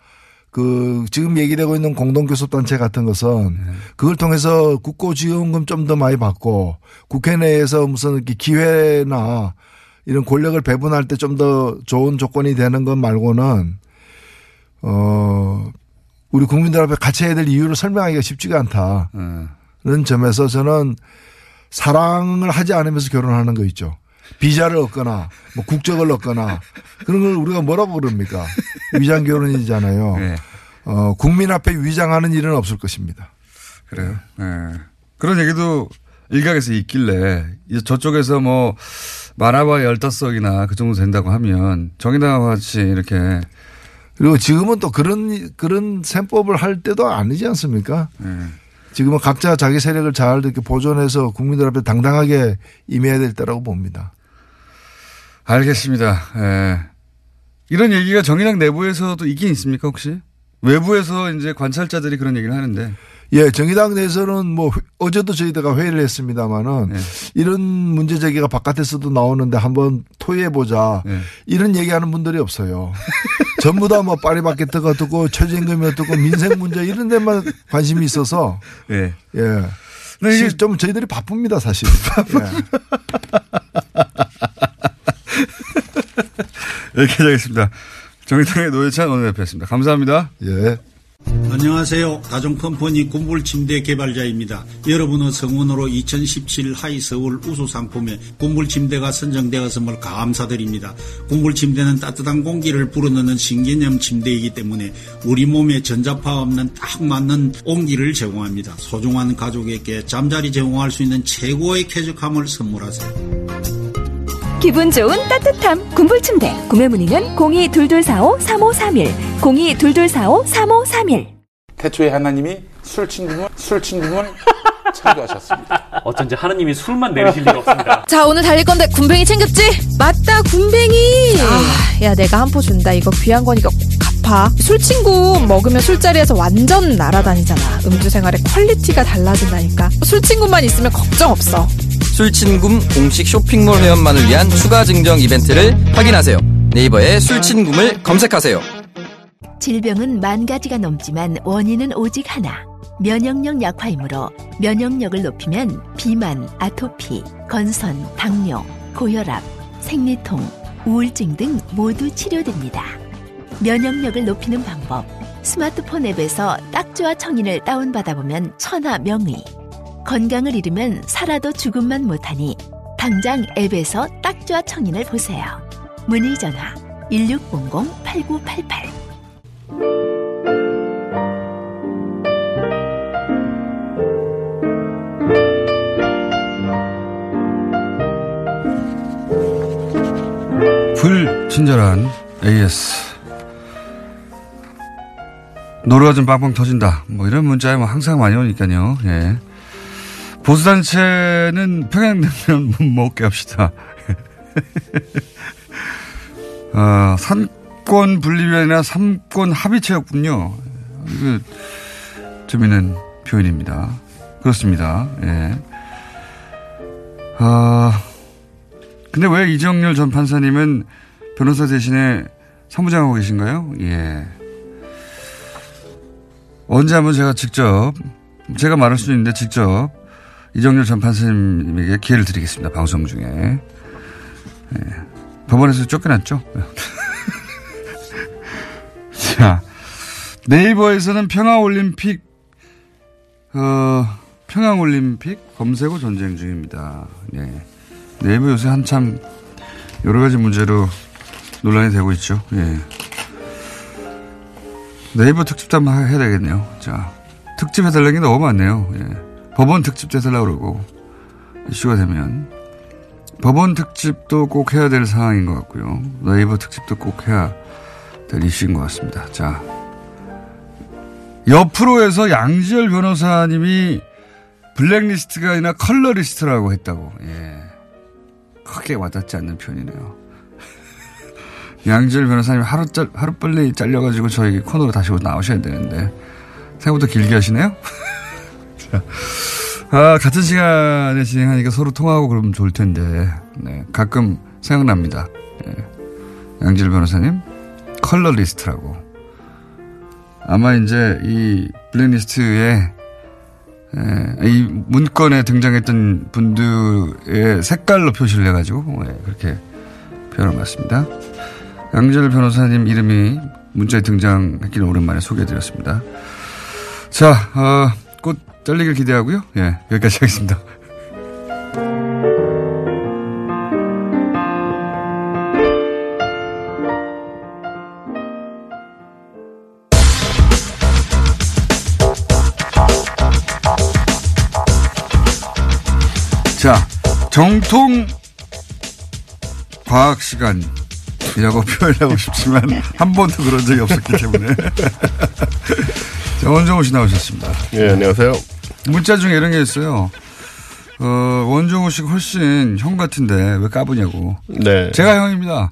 그 지금 얘기되고 있는 공동교섭단체 같은 것은 그걸 통해서 국고지원금 좀 더 많이 받고 국회 내에서 무슨 이렇게 기회나 이런 권력을 배분할 때 좀 더 좋은 조건이 되는 것 말고는 어 우리 국민들 앞에 같이 해야 될 이유를 설명하기가 쉽지가 않다는 네. 점에서 저는 사랑을 하지 않으면서 결혼하는 거 있죠. 비자를 얻거나 뭐 국적을 얻거나 그런 걸 우리가 뭐라고 그럽니까? 위장 결혼이잖아요. 네. 어, 국민 앞에 위장하는 일은 없을 것입니다. 그래요. 예. 그런 얘기도 일각에서 있길래 이제 저쪽에서 뭐 많아봐야 열다섯이나 그 정도 된다고 하면 정의당과 같이 이렇게 그리고 지금은 또 그런 그런 셈법을 할 때도 아니지 않습니까? 예. 지금은 각자 자기 세력을 잘 이렇게 보존해서 국민들 앞에 당당하게 임해야 될 때라고 봅니다. 알겠습니다. 예. 이런 얘기가 정의당 내부에서도 있긴 있습니까 혹시? 외부에서 이제 관찰자들이 그런 얘기를 하는데 예, 정의당 내에서는 뭐 회- 어제도 저희가 회의를 했습니다마는 네. 이런 문제 제기가 바깥에서도 나오는데 한번 토의해 보자. 네. 이런 얘기하는 분들이 없어요. 전부 다 뭐 파리바게트가 어떻고 최저임금이 어떻고 민생 문제 이런 데만 관심이 있어서 예. 예. 근데 이게 시- 좀 저희들이 바쁩니다 사실. 여기까지 하겠습니다. 정의당의 노회찬 원내대표였습니다. 감사합니다. 예. 안녕하세요. 다종컴퍼니 곰불침대 개발자입니다. 여러분의 성원으로 2017 하이서울 우수상품에 곰불침대가 선정되었음을 감사드립니다. 곰불침대는 따뜻한 공기를 불어넣는 신개념 침대이기 때문에 우리 몸에 전자파 없는 딱 맞는 온기를 제공합니다. 소중한 가족에게 잠자리 제공할 수 있는 최고의 쾌적함을 선물하세요. 기분 좋은 따뜻함. 군불 침대. 구매 문의는 0222453531 0222453531 태초에 하나님이 술 친구물 술 친구물 창조하셨습니다. 어쩐지 하느님이 술만 내리실 리가 없습니다. 자 오늘 달릴 건데 굼벵이 챙겼지? 맞다 굼벵이! 아, 야 내가 한 포 준다. 이거 귀한 거니까 꼭 갚아. 술 친구 먹으면 술자리에서 완전 날아다니잖아. 음주 생활의 퀄리티가 달라진다니까. 술 친구만 있으면 걱정 없어 술친굼 공식 쇼핑몰 회원만을 위한 추가 증정 이벤트를 확인하세요. 네이버에 술친굼을 검색하세요. 질병은 만 가지가 넘지만 원인은 오직 하나. 면역력 약화이므로 면역력을 높이면 비만, 아토피, 건선, 당뇨, 고혈압, 생리통, 우울증 등 모두 치료됩니다. 면역력을 높이는 방법. 스마트폰 앱에서 딱지와 청인을 다운받아 보면 천하 명의. 건강을 잃으면 살아도 죽음만 못하니 당장 앱에서 딱지와 청인을 보세요. 문의 전화 1600-8988 불친절한 AS. 노루가 좀 빵빵 터진다. 뭐 이런 문자에 뭐 항상 많이 오니까요. 예. 보수단체는 평양냉면 못 먹게 합시다. 어, 삼권 분리위원회나 삼권 합의체였군요. 이거 재미있는 표현입니다. 그렇습니다. 예. 어, 근데 왜 이정열 전 판사님은 변호사 대신에 사무장하고 계신가요? 예. 언제 한번 제가 직접, 제가 말할 수도 있는데 직접 이정열 전 판사님에게 기회를 드리겠습니다. 방송 중에. 예. 법원에서 쫓겨났죠? 자, 네이버에서는 평화올림픽, 어, 평양올림픽 검색어 전쟁 중입니다. 예. 네이버 요새 한참 여러 가지 문제로 논란이 되고 있죠. 예. 네이버 특집도 한번 해야 되겠네요. 자, 특집 해달라는 게 너무 많네요. 예. 법원 특집도 해달라고 그러고, 이슈가 되면. 법원 특집도 꼭 해야 될 상황인 것 같고요. 네이버 특집도 꼭 해야 될 이슈인 것 같습니다. 자. 옆으로에서 양지열 변호사님이 블랙리스트가 아니라 컬러리스트라고 했다고. 예. 크게 와닿지 않는 표현이네요. 양지열 변호사님 하루 짤, 하루 빨리 잘려가지고 저희 코너로 다시 나오셔야 되는데. 생각보다 길게 하시네요? 자, 아, 같은 시간에 진행하니까 서로 통화하고 그러면 좋을 텐데. 네, 가끔 생각납니다. 예. 양지열 변호사님, 컬러 리스트라고. 아마 이제 이 블랙리스트에 예, 이 문건에 등장했던 분들의 색깔로 표시를 해가지고 예, 그렇게 표현한 것 같습니다. 양절 변호사님 이름이 문자에 등장했기는 오랜만에 소개해드렸습니다. 자, 어, 곧 잘리길 기대하고요. 예, 여기까지 하겠습니다. 자, 정통 과학 시간 이라고 표현하고 싶지만 한 번도 그런 적이 없었기 때문에. 자, 원정우 씨 나오셨습니다. 예, 안녕하세요. 문자 중에 이런 게 있어요. 어, 원정우 씨가 훨씬 형 같은데 왜 까부냐고. 네. 제가 형입니다.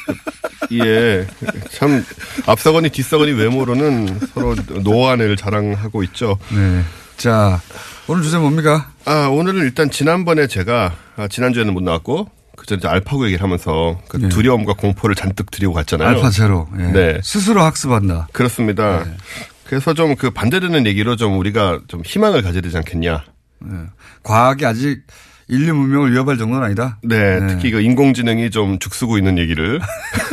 예. 참, 앞서거니 뒤서거니 외모로는 서로 노안을 자랑하고 있죠. 네. 자, 오늘 주제 뭡니까? 아, 오늘은 일단 지난번에 제가, 아, 지난주에는 못 나왔고, 그 전에 알파고 얘기를 하면서 그 네. 두려움과 공포를 잔뜩 드리고 갔잖아요. 알파 제로. 예. 네. 스스로 학습한다. 그렇습니다. 네. 그래서 좀 그 반대되는 얘기로 좀 우리가 좀 희망을 가져야 되지 않겠냐. 예. 과학이 아직 인류 문명을 위협할 정도는 아니다. 네, 특히 그 인공지능이 좀 죽쓰고 있는 얘기를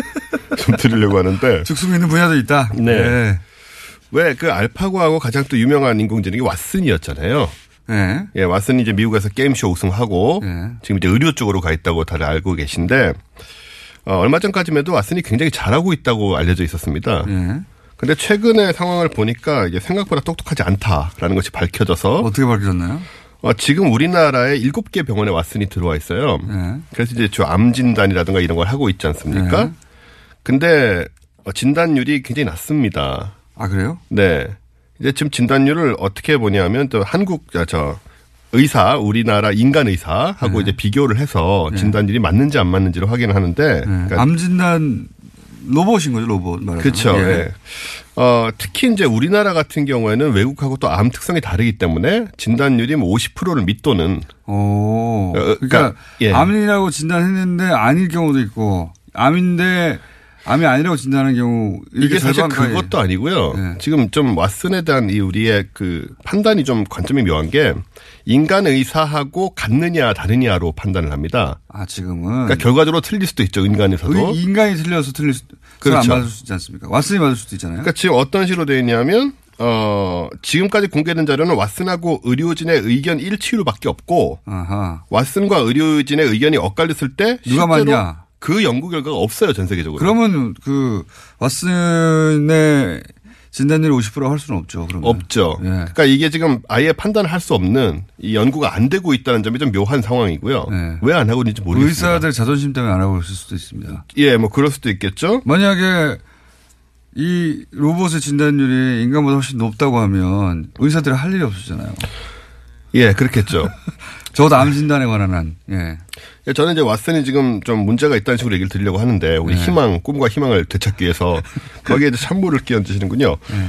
좀 드리려고 하는데. 죽쓰고 있는 분야도 있다. 네. 왜 그 알파고하고 가장 또 유명한 인공지능이 왓슨이었잖아요. 네. 예, 왓슨이 이제 미국에서 게임쇼 우승하고 지금 이제 의료 쪽으로 가 있다고 다들 알고 계신데 어, 얼마 전까지만 해도 왓슨이 굉장히 잘하고 있다고 알려져 있었습니다. 네. 근데 최근의 상황을 보니까 이게 생각보다 똑똑하지 않다라는 것이 밝혀져서 어떻게 밝혀졌나요? 어, 지금 우리나라에 일곱 개 병원에 왓슨이 들어와 있어요. 네. 그래서 이제 저 암 진단이라든가 이런 걸 하고 있지 않습니까? 네. 근데 어, 진단율이 굉장히 낮습니다. 아 그래요? 네. 이제 지금 진단율을 어떻게 보냐면 또 한국 아, 저 의사 우리나라 인간 의사하고 네. 이제 비교를 해서 네. 진단율이 맞는지 안 맞는지를 확인을 하는데 그러니까 암 진단 로봇인 거죠, 로봇 말하자면. 그렇죠. 예. 예. 어, 특히 이제 우리나라 같은 경우에는 외국하고 또 암 특성이 다르기 때문에 진단율이 뭐 50%를 밑도는. 오. 어, 그러니까 그러니까, 예. 암이라고 진단했는데 아닐 경우도 있고 암인데 암이 아니라고 진단하는 경우 이게 사실 그것도 아니고요. 네. 지금 좀 왓슨에 대한 이 우리의 그 판단이 좀 관점이 묘한 게 인간 의사하고 같느냐 다르냐로 판단을 합니다. 아 지금은 그러니까 결과적으로 틀릴 수도 있죠 인간 의사도. 의- 인간이 틀려서 틀릴 수, 그렇죠. 안 맞을 수 있지 않습니까? 왓슨이 맞을 수도 있잖아요. 그러니까 지금 어떤 식으로 되어 있냐면 어 지금까지 공개된 자료는 왓슨하고 의료진의 의견 일치율밖에 없고 아하. 왓슨과 의료진의 의견이 엇갈렸을 때 누가 맞냐? 그 연구 결과가 없어요 전 세계적으로. 그러면 그 왓슨의 진단율이 50%할 수는 없죠. 그러면 없죠. 예. 그러니까 이게 지금 아예 판단을 할 수 없는 이 연구가 안 되고 있다는 점이 좀 묘한 상황이고요. 왜안 하고 있는지 모르겠습니다. 네. 의사들 자존심 때문에 안 하고 있을 수도 있습니다. 예, 뭐 그럴 수도 있겠죠. 만약에 이 로봇의 진단율이 인간보다 훨씬 높다고 하면 의사들이 할 일이 없어지잖아요. 예, 그렇겠죠. 적어도 암 진단에 관한 한. 예. 예, 저는 이제 왓슨이 지금 좀 문제가 있다는 식으로 얘기를 드리려고 하는데 우리 네. 희망, 꿈과 희망을 되찾기 위해서 거기에 찬물을 끼얹으시는군요. 네.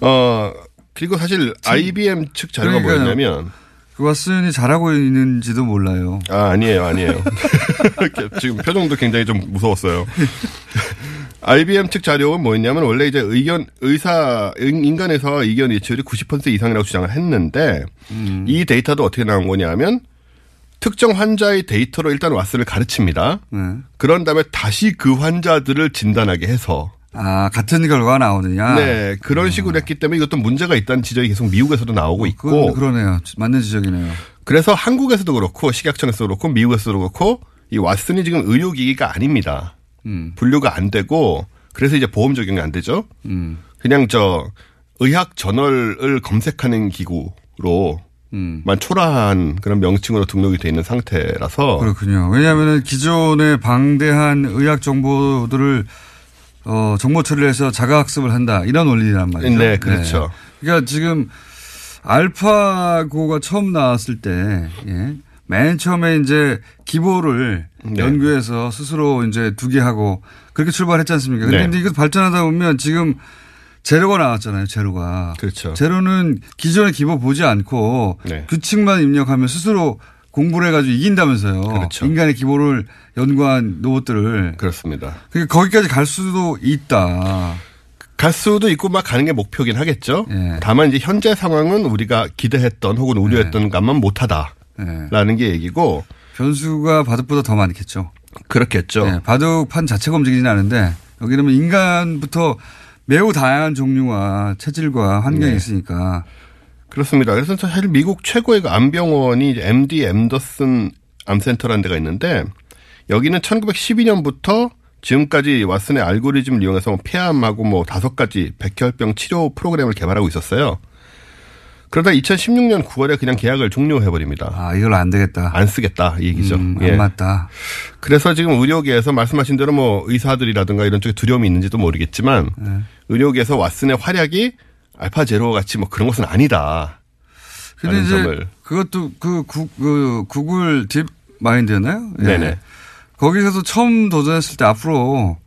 어, 그리고 사실 IBM 측 자료가 그러니까요. 뭐였냐면 그 왓슨이 잘하고 있는지도 몰라요. 아, 아니에요, 아니에요. 지금 표정도 굉장히 좀 무서웠어요. IBM 측 자료는 뭐였냐면 원래 이제 의견, 의사, 인- 인간 의사와 의견 일치율이 90% 이상이라고 주장을 했는데 음. 이 데이터도 어떻게 나온 거냐면 특정 환자의 데이터로 일단 왓슨을 가르칩니다. 네. 그런 다음에 다시 그 환자들을 진단하게 해서 아, 같은 결과가 나오느냐? 네, 그런 식으로 했기 때문에 이것도 문제가 있다는 지적이 계속 미국에서도 나오고 있고 그건 그러네요. 맞는 지적이네요. 그래서 한국에서도 그렇고 식약청에서도 그렇고 미국에서도 그렇고 이 왓슨이 지금 의료기기가 아닙니다. 음. 분류가 안 되고 그래서 이제 보험 적용이 안 되죠. 음. 그냥 저 의학 저널을 검색하는 기구로 음. 만 초라한 그런 명칭으로 등록이 돼 있는 상태라서 그렇군요. 왜냐하면 기존의 방대한 의학 정보들을 어, 정보 처리를 해서 자가학습을 한다. 이런 원리란 말이죠. 네, 그렇죠. 그러니까 지금 알파고가 처음 나왔을 때, 예. 맨 처음에 이제 기보를 네. 연구해서 스스로 이제 두게 하고 그렇게 출발했지 않습니까? 근데 네. 이거 발전하다 보면 지금 제로가 나왔잖아요, 제로가. 그렇죠. 제로는 기존의 기보 보지 않고 네. 규칙만 입력하면 스스로 공부를 해가지고 이긴다면서요. 그렇죠. 인간의 기보를 연구한 로봇들을. 그렇습니다. 그러니까 거기까지 갈 수도 있다. 갈 수도 있고 막 가는 게 목표긴 하겠죠. 예. 다만 이제 현재 상황은 우리가 기대했던 혹은 우려했던 것만 못하다 라는 게 얘기고 변수가 바둑보다 더 많겠죠. 그렇겠죠. 네, 바둑판 자체가 움직이진 않은데 여기는 뭐 인간부터 매우 다양한 종류와 체질과 환경이 네. 있으니까 그렇습니다. 그래서 사실 미국 최고의 그 암병원이 MD 엠더슨 암센터라는 데가 있는데 여기는 1912년부터 지금까지 왓슨의 알고리즘을 이용해서 뭐 폐암하고 뭐 다섯 가지 백혈병 치료 프로그램을 개발하고 있었어요. 그러다 2016년 9월에 그냥 계약을 종료해버립니다. 아 이걸 안 되겠다. 안 쓰겠다 이 얘기죠. 음, 예. 안 맞다. 그래서 지금 의료계에서 말씀하신 대로 뭐 의사들이라든가 이런 쪽에 두려움이 있는지도 모르겠지만 네. 의료계에서 왓슨의 활약이 알파 제로 같이 뭐 그런 것은 아니다. 근데 이제 점을. 그것도 그, 구, 그 구글 딥 마인드였나요? 예. 네네. 거기서도 처음 도전했을 때 앞으로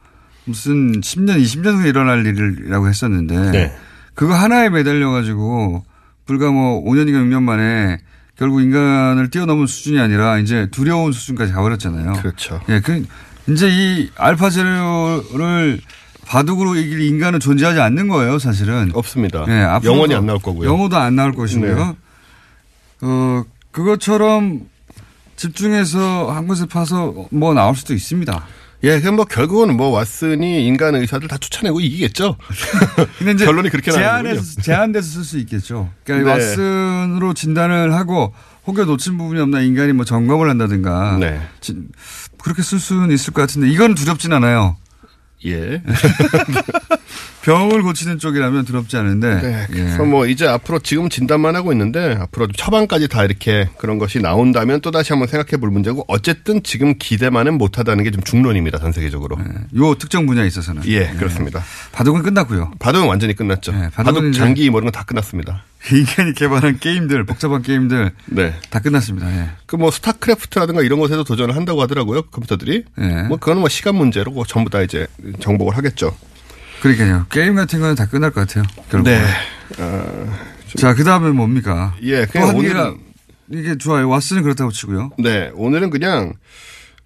무슨 10년, 20년 후에 일어날 일이라고 했었는데 네. 그거 하나에 매달려 가지고 불과 뭐 5년인가 6년 만에 결국 인간을 뛰어넘은 수준이 아니라 이제 두려운 수준까지 가버렸잖아요. 그렇죠. 예, 그 이제 이 알파 제로를 바둑으로 이길 인간은 존재하지 않는 거예요, 사실은. 없습니다. 예, 영원히 안 나올 거고요. 영어도 안 나올 것이고요. 네. 어, 그것처럼 집중해서 한 곳에 파서 뭐 나올 수도 있습니다. 예, 그럼 뭐 결국은 뭐 왓슨이 인간 의사들 다 쫓아내고 이기겠죠. 근데 이제 결론이 그렇게 나는군요. 제한돼서 쓸 수 있겠죠. 그러니까 네. 왓슨으로 진단을 하고 혹여 놓친 부분이 없나 인간이 뭐 점검을 한다든가 네. 진- 그렇게 쓸 수는 있을 것 같은데 이건 두렵진 않아요. 예. 병을 고치는 쪽이라면 두렵지 않은데. 네, 예. 그래서 뭐 이제 앞으로 지금 진단만 하고 있는데 앞으로 좀 처방까지 다 이렇게 그런 것이 나온다면 또 다시 한번 생각해 볼 문제고 어쨌든 지금 기대만은 못 하다는 게 좀 중론입니다 전 세계적으로. 요 특정 분야에 있어서는. 예, 그렇습니다. 바둑은 끝났고요. 바둑은 완전히 끝났죠. 네, 바둑은 바둑 장기 뭐 이런 건다 끝났습니다. 인간이 개발한 게임들, 복잡한 게임들 네. 다 끝났습니다. 예. 그뭐 스타크래프트라든가 이런 것에도 도전을 한다고 하더라고요 컴퓨터들이. 예. 뭐 그거는 뭐 시간 문제로 전부 다 이제 정복을 하겠죠. 그러니까요. 게임 같은 거는 다 끝날 것 같아요. 결국. 네. 어, 자, 그 다음에 뭡니까? 예, 또 그냥 오늘은 이게 좋아요. 왓슨은 그렇다고 치고요. 네, 오늘은 그냥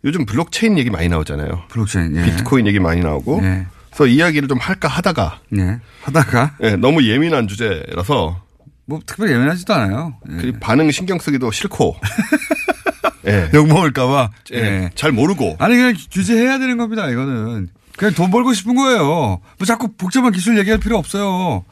요즘 블록체인 얘기 많이 나오잖아요. 블록체인, 예. 비트코인 얘기 많이 나오고. 예. 그래서 이야기를 좀 할까 하다가. 예. 하다가. 예, 너무 예민한 주제라서. 뭐 특별히 예민하지도 않아요. 그리고 반응 신경 쓰기도 싫고. 예. 욕먹을까봐. 예. 잘 모르고. 아니, 그냥 규제해야 되는 겁니다, 이거는. 그냥 돈 벌고 싶은 거예요. 뭐 자꾸 복잡한 기술 얘기할 필요 없어요.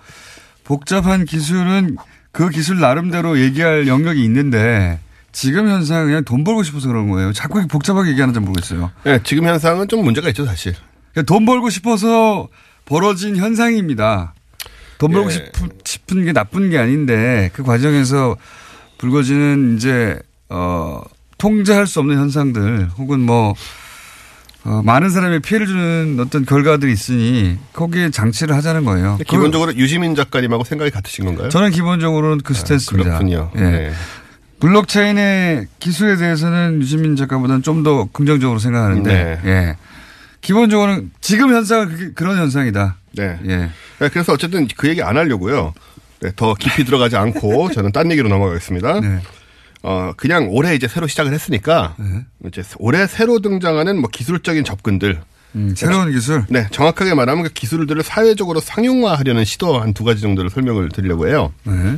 복잡한 기술은 그 기술 나름대로 얘기할 영역이 있는데 지금 현상은 그냥 돈 벌고 싶어서 그런 거예요. 자꾸 복잡하게 얘기하는지 모르겠어요. 예, 지금 현상은 좀 문제가 있죠, 사실. 그냥 돈 벌고 싶어서 벌어진 현상입니다. 돈 벌고 예. 싶은, 싶은 게 나쁜 게 아닌데 그 과정에서 불거지는 이제 어 통제할 수 없는 현상들 혹은 뭐 어, 많은 사람이 피해를 주는 어떤 결과들이 있으니 거기에 장치를 하자는 거예요. 기본적으로 유시민 작가님하고 생각이 같으신 건가요? 저는 기본적으로는 그 스탠스입니다. 그렇군요. 예. 네. 블록체인의 기술에 대해서는 유시민 작가보다는 좀 더 긍정적으로 생각하는데, 네. 예. 기본적으로는 지금 현상은 그런 현상이다. 네. 예. 네, 그래서 어쨌든 그 얘기 안 하려고요. 네, 더 깊이 들어가지 않고 저는 딴 얘기로 넘어가겠습니다. 네. 어, 그냥 올해 이제 새로 시작을 했으니까 이제 올해 새로 등장하는 뭐 기술적인 접근들. 음, 새로운 기술? 네, 정확하게 말하면 그 기술들을 사회적으로 상용화하려는 시도 한 두 가지 정도를 설명을 드리려고 해요. 네.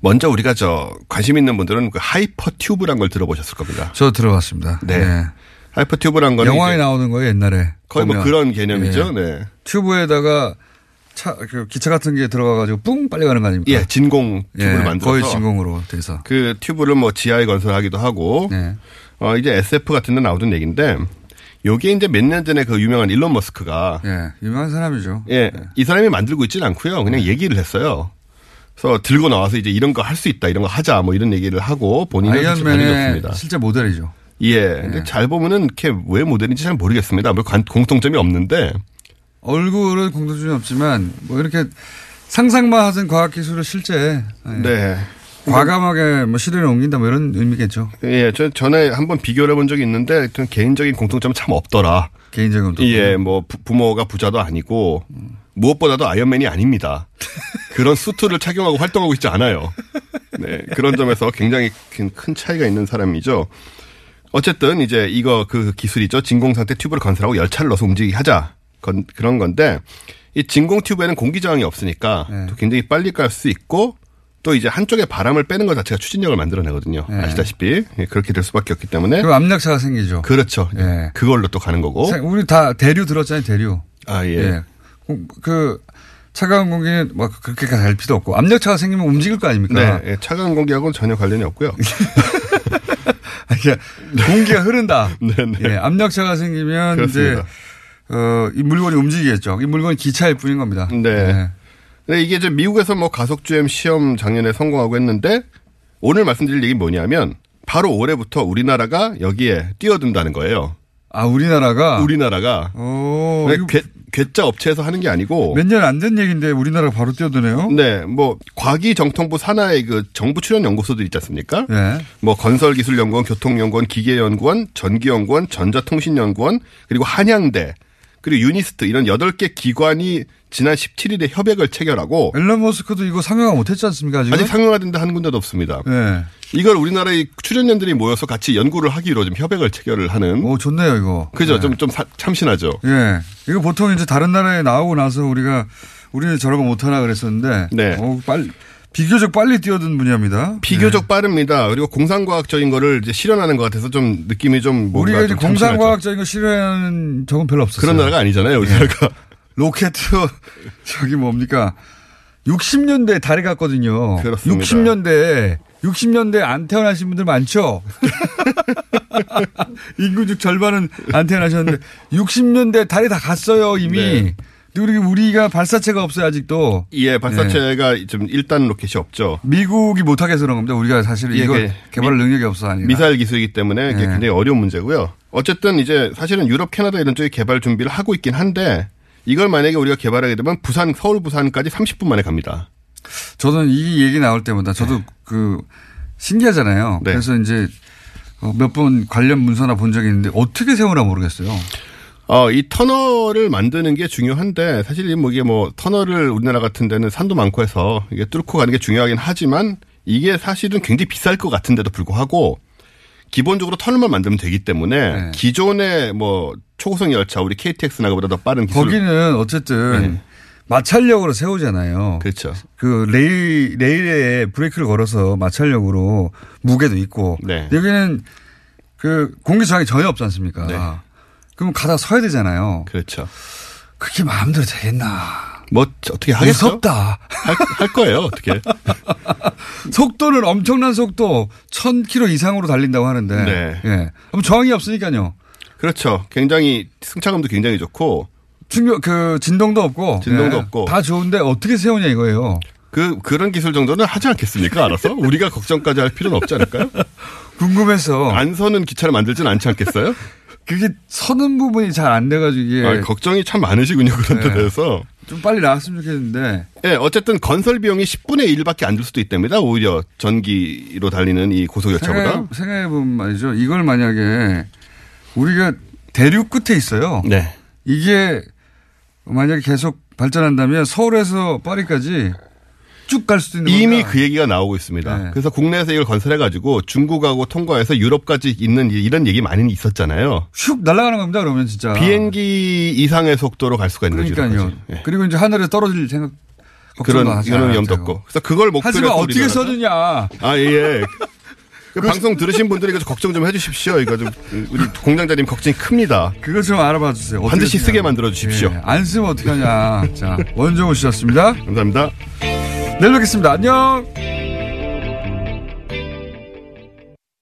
먼저 우리가 저 관심 있는 분들은 그 하이퍼 튜브란 걸 들어보셨을 겁니다. 저 들어봤습니다. 네. 하이퍼 튜브란 거는 영화에 나오는 거예요, 옛날에. 거의 뭐 보면. 그런 개념이죠. 예. 네. 튜브에다가 차, 그 기차 같은 게 들어가가지고 뿡 빨리 가는 거 아닙니까? 예, 진공 튜브를 예, 만들어서 거의 진공으로 돼서. 그 튜브를 뭐 지하에 건설하기도 하고 네. 어 이제 SF 같은 데 나오던 얘기인데 요게 이제 몇 년 전에 그 유명한 일론 머스크가 예, 유명한 사람이죠. 예, 이 사람이 만들고 있지는 않고요. 그냥 얘기를 했어요. 그래서 들고 나와서 이제 이런 거 할 수 있다, 이런 거 하자, 뭐 이런 얘기를 하고 본인은 아이언맨의. 실제 모델이죠. 예, 근데 잘 보면은 이렇게 왜 모델인지 잘 모르겠습니다. 뭐 관- 공통점이 없는데 얼굴은 공통점이 없지만 뭐 이렇게 상상만 하던 과학기술을 실제 예, 네. 과감하게 뭐 실현에 옮긴다 뭐 이런 의미겠죠. 예, 저 전에 한번 비교를 해본 적이 있는데 개인적인 공통점은 참 없더라. 개인적인 공통점. 예, 뭐 부- 부모가 부자도 아니고 무엇보다도 아이언맨이 아닙니다. 그런 수트를 착용하고 활동하고 있지 않아요. 네, 그런 점에서 굉장히 큰, 큰 차이가 있는 사람이죠. 어쨌든 이제 이거 그 기술이죠. 진공 상태 튜브를 건설하고 열차를 넣어서 움직이게 하자. 건, 그런 건데 이 진공 튜브에는 공기 저항이 없으니까 네. 또 굉장히 빨리 깔 수 있고 또 이제 한쪽에 바람을 빼는 것 자체가 추진력을 만들어내거든요. 네. 아시다시피 예, 그렇게 될 수밖에 없기 때문에 그럼 압력차가 생기죠. 그렇죠. 예. 그걸로 또 가는 거고. 세- 우리 다 대류 들었잖아요, 대류. 아 예. 공- 그 차가운 공기는 뭐 그렇게 갈 필요 없고 압력차가 생기면 움직일 거 아닙니까? 네, 예, 차가운 공기하고는 전혀 관련이 없고요. 이게 공기가 흐른다. 네, 네. 예, 압력차가 생기면 그렇습니다. 이제 어, 이 물건이 움직이겠죠. 이 물건이 기차일 뿐인 겁니다. 네. 근데 이게 이제 미국에서 뭐 가속주행 시험 작년에 성공하고 했는데 오늘 말씀드릴 얘기 뭐냐면 바로 올해부터 우리나라가 여기에 뛰어든다는 거예요. 아, 우리나라가 우리나라가 오, 네, 괴, 괴짜 업체에서 하는 게 아니고 몇 년 안 된 얘기인데 우리나라가 바로 뛰어드네요. 네, 뭐 과기정통부 산하의 그 정부 출연 연구소들 있지 않습니까? 네. 뭐 건설기술연구원, 교통연구원, 기계연구원, 전기연구원, 전자통신연구원, 그리고 한양대, 그리고 유니스트 이런 8개 기관이 지난 17일에 협약을 체결하고 앨런 머스크도 이거 상용화 못했지 않습니까? 아직은? 아직 상용화된 데 한 군데도 없습니다. 네. 이걸 우리나라의 출연연들이 모여서 같이 연구를 하기로 좀 협약을 체결을 하는. 오, 좋네요, 이거. 그죠? 네. 좀, 좀 사- 참신하죠. 예. 이거 보통 이제 다른 나라에 나오고 나서 우리가 우리는 저런 거 못하나 그랬었는데. 네. 오, 빨리, 비교적 빨리 뛰어든 분야입니다. 비교적 빠릅니다. 그리고 공상과학적인 거를 이제 실현하는 것 같아서 좀 느낌이 좀 우리가 이제. 공상과학적인 거 실현하는 적은 별로 없었어요. 그런 나라가 아니잖아요, 우리나라가. 로켓, 저기 뭡니까. 60년대에 달에 갔거든요. 그렇습니다. 60년대에, 60년대에 안 태어나신 분들 많죠? 인구 중 절반은 안 태어나셨는데, 60년대 달에 다 갔어요, 이미. 네. 우리, 우리가 발사체가 없어요, 아직도. 예, 발사체가 좀 1단 로켓이 없죠. 미국이 못하게 해서 그런 겁니다. 우리가 사실 예, 이거 그 개발 능력이 없어 아니라. 미사일 기술이기 때문에 이게 네. 굉장히 어려운 문제고요. 어쨌든 이제 사실은 유럽, 캐나다 이런 쪽이 개발 준비를 하고 있긴 한데 이걸 만약에 우리가 개발하게 되면 부산, 서울, 부산까지 30분 만에 갑니다. 저는 이 얘기 나올 때마다 저도 그 신기하잖아요. 네. 그래서 이제 몇 번 관련 문서나 본 적이 있는데 어떻게 세우나 모르겠어요. 어, 이 터널을 만드는 게 중요한데 사실 뭐 이게 뭐 터널을 우리나라 같은 데는 산도 많고 해서 이게 뚫고 가는 게 중요하긴 하지만 이게 사실은 굉장히 비쌀 것 같은데도 불구하고 기본적으로 터널만 만들면 되기 때문에 네. 기존의 뭐 초고속 열차 우리 KTX 나가보다 더 빠른 기술 거기는 어쨌든 마찰력으로 세우잖아요. 그렇죠. 그 레일 레일에 브레이크를 걸어서 마찰력으로 무게도 있고 네. 여기는 그 공기 저항이 전혀 없지 않습니까? 그럼 가다 서야 되잖아요. 그렇죠. 그게 마음대로 되겠나? 뭐 어떻게 하겠어? 무섭다. 할, 할 거예요 어떻게? 속도는 엄청난 속도 1000km 이상으로 달린다고 하는데. 네. 예. 그럼 저항이 없으니까요. 그렇죠. 굉장히 승차감도 굉장히 좋고 충격 그 진동도 없고 진동도 예. 없고. 다 좋은데 어떻게 세우냐 이거예요. 그 그런 기술 정도는 하지 않겠습니까? 알아서 우리가 걱정까지 할 필요는 없지 않을까요? 궁금해서 안 서는 기차를 만들지는 않지 않겠어요? 그게 서는 부분이 잘 안 돼가지고 이게 아, 걱정이 참 많으시군요 그런 데 네. 대해서. 좀 빨리 나왔으면 좋겠는데 예, 어쨌든 건설 비용이 10분의 1밖에 안 들 수도 있답니다. 오히려 전기로 달리는 이 고속열차보다. 생각해, 생각해 보면 말이죠. 이걸 만약에 우리가 대륙 끝에 있어요. 네. 이게 만약에 계속 발전한다면 서울에서 파리까지 쭉 갈 수도 있는 이미 겁니다. 그 얘기가 나오고 있습니다. 네. 그래서 국내에서 이걸 건설해가지고 중국하고 통과해서 유럽까지 있는 이- 이런 얘기 많이 있었잖아요. 슉 날아가는 겁니다. 그러면 진짜 비행기 이상의 속도로 갈 수가 있는 거죠. 그러니까요. 예. 그리고 이제 하늘에 떨어질 생각 그런 이런 되고. 없고. 그래서 그걸 목표로 하지만 어떻게 써주냐. 아 예. 그 방송 들으신 분들이 이거 걱정 좀 해주십시오. 이거 좀 우리 공장장님 걱정이 큽니다. 그거 좀 알아봐 주세요. 반드시. 쓰게 만들어 주십시오. 예, 안 쓰면 어떡하냐. 자, 원종우 씨였습니다. 감사합니다. 내일 뵙겠습니다. 안녕!